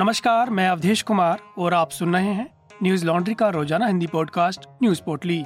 नमस्कार, मैं अवधेश कुमार और आप सुन रहे हैं न्यूज़ लॉन्ड्री का रोज़ाना हिंदी पॉडकास्ट न्यूज़ पोटली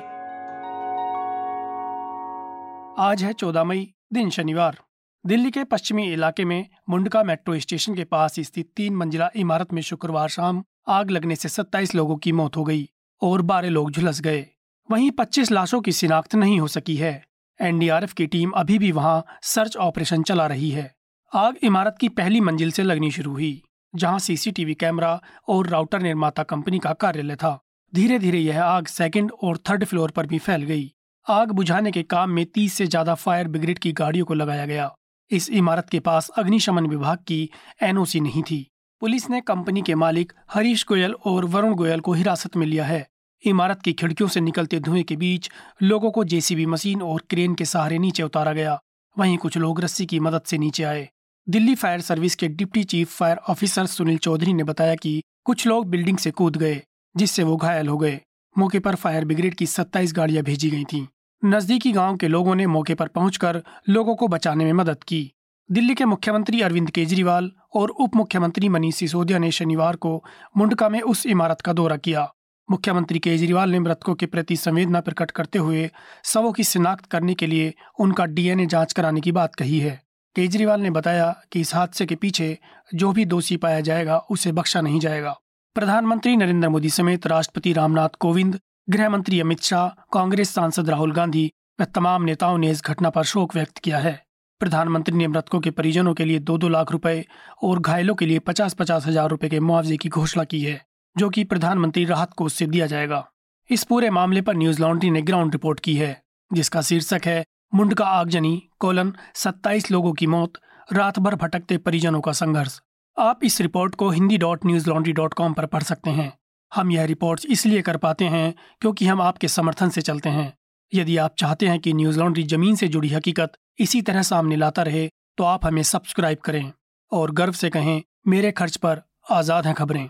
आज है 14 मई, दिन शनिवार। दिल्ली के पश्चिमी इलाके में मुंडका मेट्रो स्टेशन के पास स्थित तीन मंजिला इमारत में शुक्रवार शाम आग लगने से 27 लोगों की मौत हो गई और 12 लोग झुलस गए। वहीं 25 लाशों की शिनाख्त नहीं हो सकी है। एनडीआरएफ की टीम अभी भी वहाँ सर्च ऑपरेशन चला रही है। आग इमारत की पहली मंजिल से लगनी शुरू हुई। जहाँ सीसीटीवी कैमरा और राउटर निर्माता कंपनी का कार्यालय था। धीरे धीरे यह आग सेकंड और थर्ड फ्लोर पर भी फैल गई। आग बुझाने के काम में तीस से ज़्यादा फायर ब्रिगेड की गाड़ियों को लगाया गया। इस इमारत के पास अग्निशमन विभाग की एनओसी नहीं थी। पुलिस ने कंपनी के मालिक हरीश गोयल और वरुण गोयल को हिरासत में लिया है। इमारत की खिड़कियों से निकलते धुएँ के बीच लोगों को जेसीबी मशीन और क्रेन के सहारे नीचे उतारा गया। वहीं कुछ लोग रस्सी की मदद से नीचे आए। दिल्ली फायर सर्विस के deputy chief fire officer Sunil Chaudhary ने बताया कि कुछ लोग बिल्डिंग से कूद गए, जिससे वो घायल हो गए। मौके पर फायर ब्रिगेड की 27 गाड़ियाँ भेजी गई थीं। नजदीकी गाँव के लोगों ने मौके पर पहुंचकर लोगों को बचाने में मदद की। दिल्ली के मुख्यमंत्री अरविंद केजरीवाल और उप मुख्यमंत्री मनीष सिसोदिया ने शनिवार को मुंडका में उस इमारत का दौरा किया। मुख्यमंत्री केजरीवाल ने मृतकों के प्रति संवेदना प्रकट करते हुए शवों की शिनाख्त करने के लिए उनका डीएनए जाँच कराने की बात कही है। केजरीवाल ने बताया कि इस हादसे के पीछे जो भी दोषी पाया जाएगा, उसे बख्शा नहीं जाएगा। प्रधानमंत्री नरेंद्र मोदी समेत राष्ट्रपति रामनाथ कोविंद गृह मंत्री अमित शाह, कांग्रेस सांसद राहुल गांधी व तमाम नेताओं ने इस घटना पर शोक व्यक्त किया है। प्रधानमंत्री ने मृतकों के परिजनों के लिए दो दो लाख रुपए और घायलों के लिए पचास पचास हज़ार रुपए के मुआवजे की घोषणा की है, जो कि प्रधानमंत्री राहत कोष से दिया जाएगा। इस पूरे मामले पर न्यूज़ लॉन्ड्री ने ग्राउंड रिपोर्ट की है, जिसका शीर्षक है मुंडका आगजनी कोलन 27 लोगों की मौत, रात भर भटकते परिजनों का संघर्ष। आप इस रिपोर्ट को Hindi dot Newslaundry dot com पर पढ़ सकते हैं। हम यह रिपोर्ट इसलिए कर पाते हैं क्योंकि हम आपके समर्थन से चलते हैं। यदि आप चाहते हैं कि न्यूज़ लॉन्ड्री ज़मीन से जुड़ी हकीकत इसी तरह सामने लाता रहे तो आप हमें सब्सक्राइब करें और गर्व से कहें, मेरे खर्च पर आज़ाद हैं खबरें।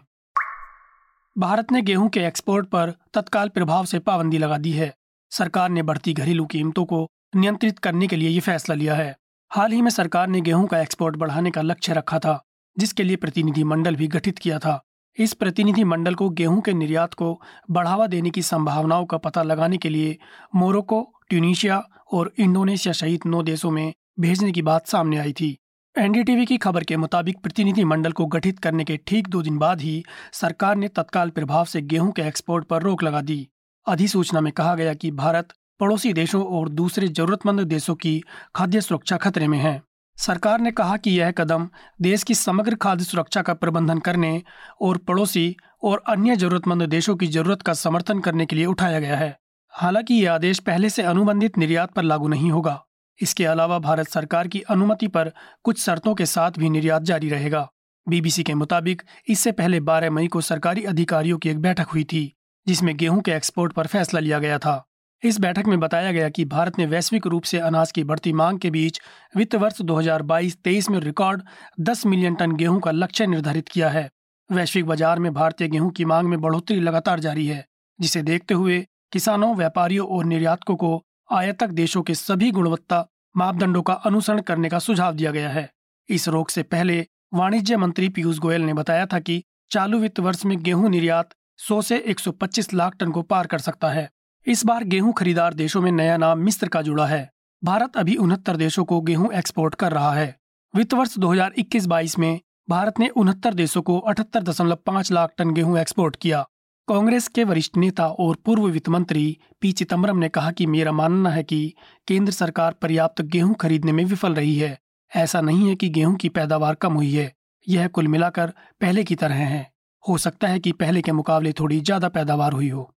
भारत ने गेहूँ के एक्सपोर्ट पर तत्काल प्रभाव से पाबंदी लगा दी है। सरकार ने बढ़ती घरेलू कीमतों को नियंत्रित करने के लिए ये फैसला लिया है। हाल ही में सरकार ने गेहूँ का एक्सपोर्ट बढ़ाने का लक्ष्य रखा था, जिसके लिए प्रतिनिधि मंडल भी गठित किया था। इस प्रतिनिधि मंडल को गेहूँ के निर्यात को बढ़ावा देने की संभावनाओं का पता लगाने के लिए मोरक्को, ट्यूनिशिया और इंडोनेशिया सहित नौ देशों में भेजने की बात सामने आई थी। एनडीटीवी की खबर के मुताबिक प्रतिनिधि मंडल को गठित करने के ठीक दो दिन बाद ही सरकार ने तत्काल प्रभाव से गेहूँ के एक्सपोर्ट पर रोक लगा दी। अधिसूचना में कहा गया कि भारत पड़ोसी देशों और दूसरे जरूरतमंद देशों की खाद्य सुरक्षा खतरे में है। सरकार ने कहा कि यह कदम देश की समग्र खाद्य सुरक्षा का प्रबंधन करने और पड़ोसी और अन्य जरूरतमंद देशों की ज़रूरत का समर्थन करने के लिए उठाया गया है। हालाँकि यह आदेश पहले से अनुबंधित निर्यात पर लागू नहीं होगा। इसके अलावा भारत सरकार की अनुमति पर कुछ शर्तों के साथ भी निर्यात जारी रहेगा। बीबीसी के मुताबिक इससे पहले 12 मई को सरकारी अधिकारियों की एक बैठक हुई थी, जिसमें गेहूँ के एक्सपोर्ट पर फैसला लिया गया था। इस बैठक में बताया गया कि भारत ने वैश्विक रूप से अनाज की बढ़ती मांग के बीच वित्त वर्ष 2022-23 में रिकॉर्ड 10 मिलियन टन गेहूँ का लक्ष्य निर्धारित किया है। वैश्विक बाज़ार में भारतीय गेहूँ की मांग में बढ़ोतरी लगातार जारी है, जिसे देखते हुए किसानों, व्यापारियों और निर्यातकों को आयातक देशों के सभी गुणवत्ता मापदंडों का अनुसरण करने का सुझाव दिया गया है। इस रोक से पहले वाणिज्य मंत्री पीयूष गोयल ने बताया था कि चालू वित्त वर्ष में गेहूँ निर्यात 100 से 125 लाख टन को पार कर सकता है। इस बार गेहूँ खरीदार देशों में नया नाम मिस्र का जुड़ा है। भारत अभी उनहत्तर देशों को गेहूँ एक्सपोर्ट कर रहा है। वित्त वर्ष 2021-22 में भारत ने उनहत्तर देशों को अठहत्तर लाख टन गेहूँ एक्सपोर्ट किया। कांग्रेस के वरिष्ठ नेता और पूर्व वित्त मंत्री पी चिदम्बरम ने कहा कि मेरा मानना है कि केंद्र सरकार पर्याप्त गेहूँ खरीदने में विफल रही है। ऐसा नहीं है कि गेहूँ की पैदावार कम हुई है। यह कुल मिलाकर पहले की तरह है। हो सकता है कि पहले के मुकाबले थोड़ी ज़्यादा पैदावार हुई हो।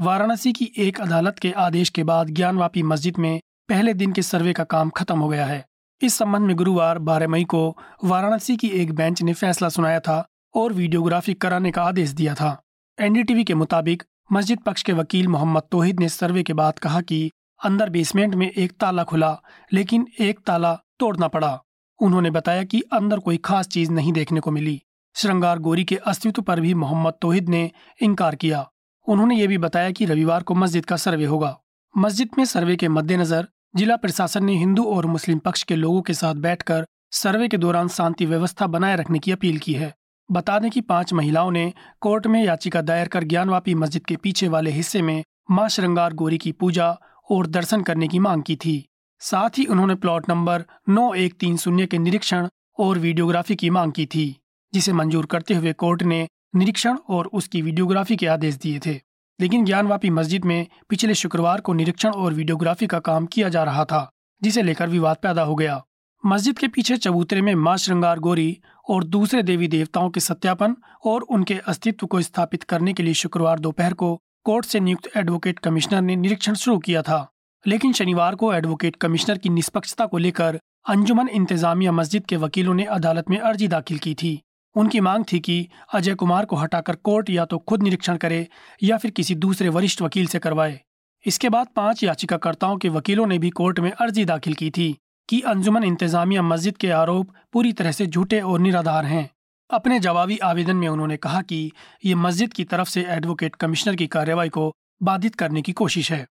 वाराणसी की एक अदालत के आदेश के बाद ज्ञानवापी मस्जिद में पहले दिन के सर्वे का काम खत्म हो गया है। इस संबंध में गुरुवार 12 मई को वाराणसी की एक बेंच ने फैसला सुनाया था और वीडियोग्राफी कराने का आदेश दिया था। एनडीटीवी के मुताबिक मस्जिद पक्ष के वकील मोहम्मद तोहिद ने सर्वे के बाद कहा कि अंदर बेसमेंट में एक ताला खुला, लेकिन एक ताला तोड़ना पड़ा। उन्होंने बताया कि अंदर कोई खास चीज़ नहीं देखने को मिली। श्रृंगार गोरी के अस्तित्व पर भी मोहम्मद तोहिद ने इनकार किया। उन्होंने ये भी बताया कि रविवार को मस्जिद का सर्वे होगा। मस्जिद में सर्वे के मद्देनजर जिला प्रशासन ने हिंदू और मुस्लिम पक्ष के लोगों के साथ बैठकर सर्वे के दौरान शांति व्यवस्था बनाए रखने की अपील की है। बता दें कि पाँच महिलाओं ने कोर्ट में याचिका दायर कर ज्ञानवापी मस्जिद के पीछे वाले हिस्से में माँ श्रृंगार गोरी की पूजा और दर्शन करने की मांग की थी। साथ ही उन्होंने प्लॉट नंबर नौ एक तीन शून्य के निरीक्षण और वीडियोग्राफी की मांग की थी, जिसे मंजूर करते हुए कोर्ट ने निरीक्षण और उसकी वीडियोग्राफी के आदेश दिए थे। लेकिन ज्ञानवापी मस्जिद में पिछले शुक्रवार को निरीक्षण और वीडियोग्राफी का काम किया जा रहा था, जिसे लेकर विवाद पैदा हो गया। मस्जिद के पीछे चबूतरे में माँ श्रृंगार गोरी और दूसरे देवी देवताओं के सत्यापन और उनके अस्तित्व को स्थापित करने के लिए शुक्रवार दोपहर को कोर्ट से नियुक्त एडवोकेट कमिश्नर ने निरीक्षण शुरू किया था। लेकिन शनिवार को एडवोकेट कमिश्नर की निष्पक्षता को लेकर अंजुमन इंतजामिया मस्जिद के वकीलों ने अदालत में अर्जी दाखिल की थी। उनकी मांग थी कि अजय कुमार को हटाकर कोर्ट या तो खुद निरीक्षण करे या फिर किसी दूसरे वरिष्ठ वकील से करवाए। इसके बाद पाँच याचिकाकर्ताओं के वकीलों ने भी कोर्ट में अर्जी दाखिल की थी कि अंजुमन इंतजामिया मस्जिद के आरोप पूरी तरह से झूठे और निराधार हैं। अपने जवाबी आवेदन में उन्होंने कहा कि ये मस्जिद की तरफ़ से एडवोकेट कमिश्नर की कार्रवाई को बाधित करने की कोशिश है।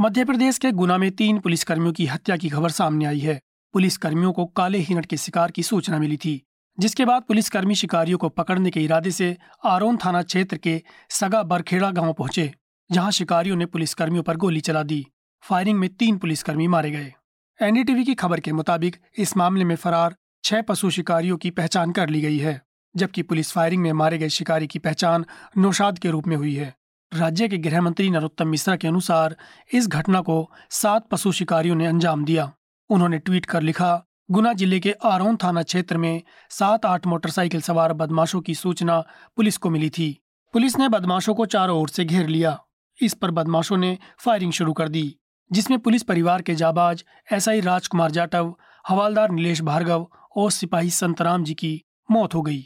मध्य प्रदेश के गुना में तीन पुलिसकर्मियों की हत्या की खबर सामने आई है। पुलिसकर्मियों को काले हिरण के शिकार की सूचना मिली थी। जिसके बाद पुलिसकर्मी शिकारियों को पकड़ने के इरादे से आरोन थाना क्षेत्र के सगा बरखेड़ा गाँव पहुँचे, जहाँ शिकारियों ने पुलिसकर्मियों पर गोली चला दी। फायरिंग में तीन पुलिसकर्मी मारे गए। एनडीटीवी की खबर के मुताबिक, इस मामले में फरार छह पशु शिकारियों की पहचान कर ली गई है, जबकि पुलिस फायरिंग में मारे गए शिकारी की पहचान नौशाद के रूप में हुई है। राज्य के गृह मंत्री नरोत्तम मिश्रा के अनुसार, इस घटना को सात पशु शिकारियों ने अंजाम दिया। उन्होंने ट्वीट कर लिखा गुना ज़िले के आरोन थाना क्षेत्र में सात आठ मोटरसाइकिल सवार बदमाशों की सूचना पुलिस को मिली थी। पुलिस ने बदमाशों को चारों ओर से घेर लिया। इस पर बदमाशों ने फायरिंग शुरू कर दी, जिसमें पुलिस परिवार के जाबाज एसआई राजकुमार जाटव, हवालदार नीलेश भार्गव और सिपाही संतराम जी की मौत हो गई।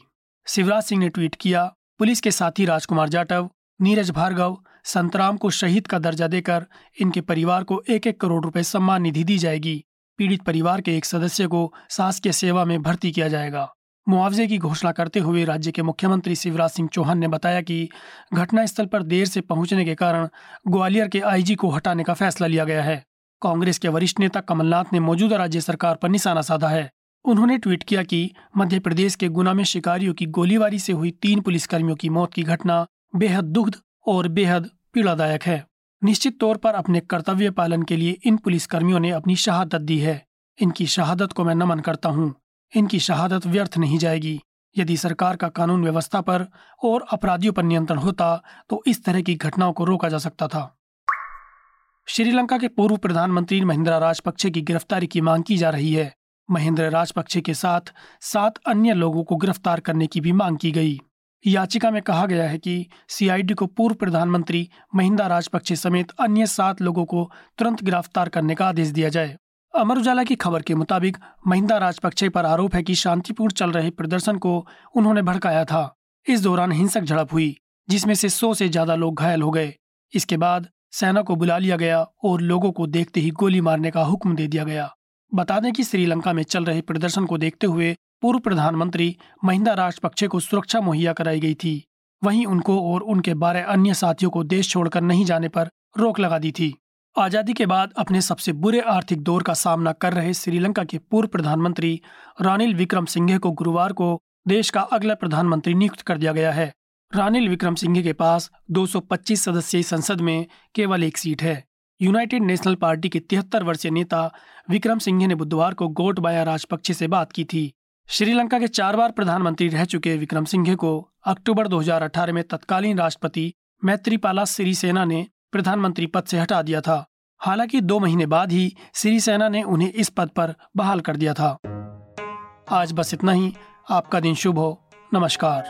शिवराज सिंह ने ट्वीट किया, पुलिस के साथी राजकुमार जाटव, नीरज भार्गव, संतराम को शहीद का दर्जा देकर इनके परिवार को एक एक करोड़ रुपए सम्मान निधि दी जाएगी। पीड़ित परिवार के एक सदस्य को शासकीय सेवा में भर्ती किया जाएगा। मुआवजे की घोषणा करते हुए राज्य के मुख्यमंत्री शिवराज सिंह चौहान ने बताया कि घटनास्थल पर देर से पहुँचने के कारण ग्वालियर के आईजी को हटाने का फैसला लिया गया है। कांग्रेस के वरिष्ठ नेता कमलनाथ ने मौजूदा राज्य सरकार पर निशाना साधा है। उन्होंने ट्वीट किया कि मध्य प्रदेश के गुना में शिकारियों की गोलीबारी से हुई तीन पुलिसकर्मियों की मौत की घटना बेहद दुग्ध और बेहद पीड़ादायक है। निश्चित तौर पर अपने कर्तव्य पालन के लिए इन पुलिसकर्मियों ने अपनी शहादत दी है। इनकी शहादत को मैं नमन करता हूँ। इनकी शहादत व्यर्थ नहीं जाएगी। यदि सरकार का कानून व्यवस्था पर और अपराधियों पर नियंत्रण होता तो इस तरह की घटनाओं को रोका जा सकता था। श्रीलंका के पूर्व प्रधानमंत्री महिंद्रा राजपक्षे की गिरफ्तारी की मांग की जा रही है। महेंद्र राजपक्षे के साथ सात अन्य लोगों को गिरफ़्तार करने की भी मांग की गई। याचिका में कहा गया है कि सीआईडी को पूर्व प्रधानमंत्री महिंदा राजपक्षे समेत अन्य सात लोगों को तुरंत गिरफ़्तार करने का आदेश दिया जाए। अमर उजाला की खबर के मुताबिक महिंदा राजपक्षे पर आरोप है कि शांतिपूर्ण चल रहे प्रदर्शन को उन्होंने भड़काया था। इस दौरान हिंसक झड़प हुई, जिसमें से सौ से ज़्यादा लोग घायल हो गए। इसके बाद सेना को बुला लिया गया और लोगों को देखते ही गोली मारने का हुक्म दे दिया गया। बता दें कि श्रीलंका में चल रहे प्रदर्शन को देखते हुए पूर्व प्रधानमंत्री महिंदा राजपक्षे को सुरक्षा मुहैया कराई गई थी। वहीं उनको और उनके बारह अन्य साथियों को देश छोड़कर नहीं जाने पर रोक लगा दी थी। आज़ादी के बाद अपने सबसे बुरे आर्थिक दौर का सामना कर रहे श्रीलंका के पूर्व प्रधानमंत्री रानिल विक्रम सिंघे को गुरुवार को देश का अगला प्रधानमंत्री नियुक्त कर दिया गया है। रानिल विक्रम सिंघे के पास 225 सदस्यीय संसद में केवल एक सीट है। यूनाइटेड नेशनल पार्टी के तिहत्तर वर्षीय नेता विक्रम सिंघे ने बुधवार को गोटबाया राजपक्षे से बात की थी। श्रीलंका के चार बार प्रधानमंत्री रह चुके विक्रम सिंघे को अक्टूबर 2018 में तत्कालीन राष्ट्रपति मैत्रीपाला सिरिसेना ने प्रधानमंत्री पद से हटा दिया था। हालाँकि दो महीने बाद ही सिरिसेना ने उन्हें इस पद पर बहाल कर दिया था। आज बस इतना ही। आपका दिन शुभ हो। नमस्कार।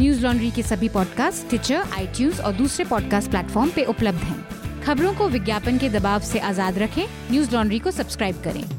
न्यूज़ लॉन्ड्री के सभी पॉडकास्ट ट्विटर आई और दूसरे पॉडकास्ट प्लेटफॉर्म पे उपलब्ध हैं। खबरों को विज्ञापन के दबाव से आज़ाद रखें। न्यूज़ लॉन्ड्री को सब्सक्राइब करें।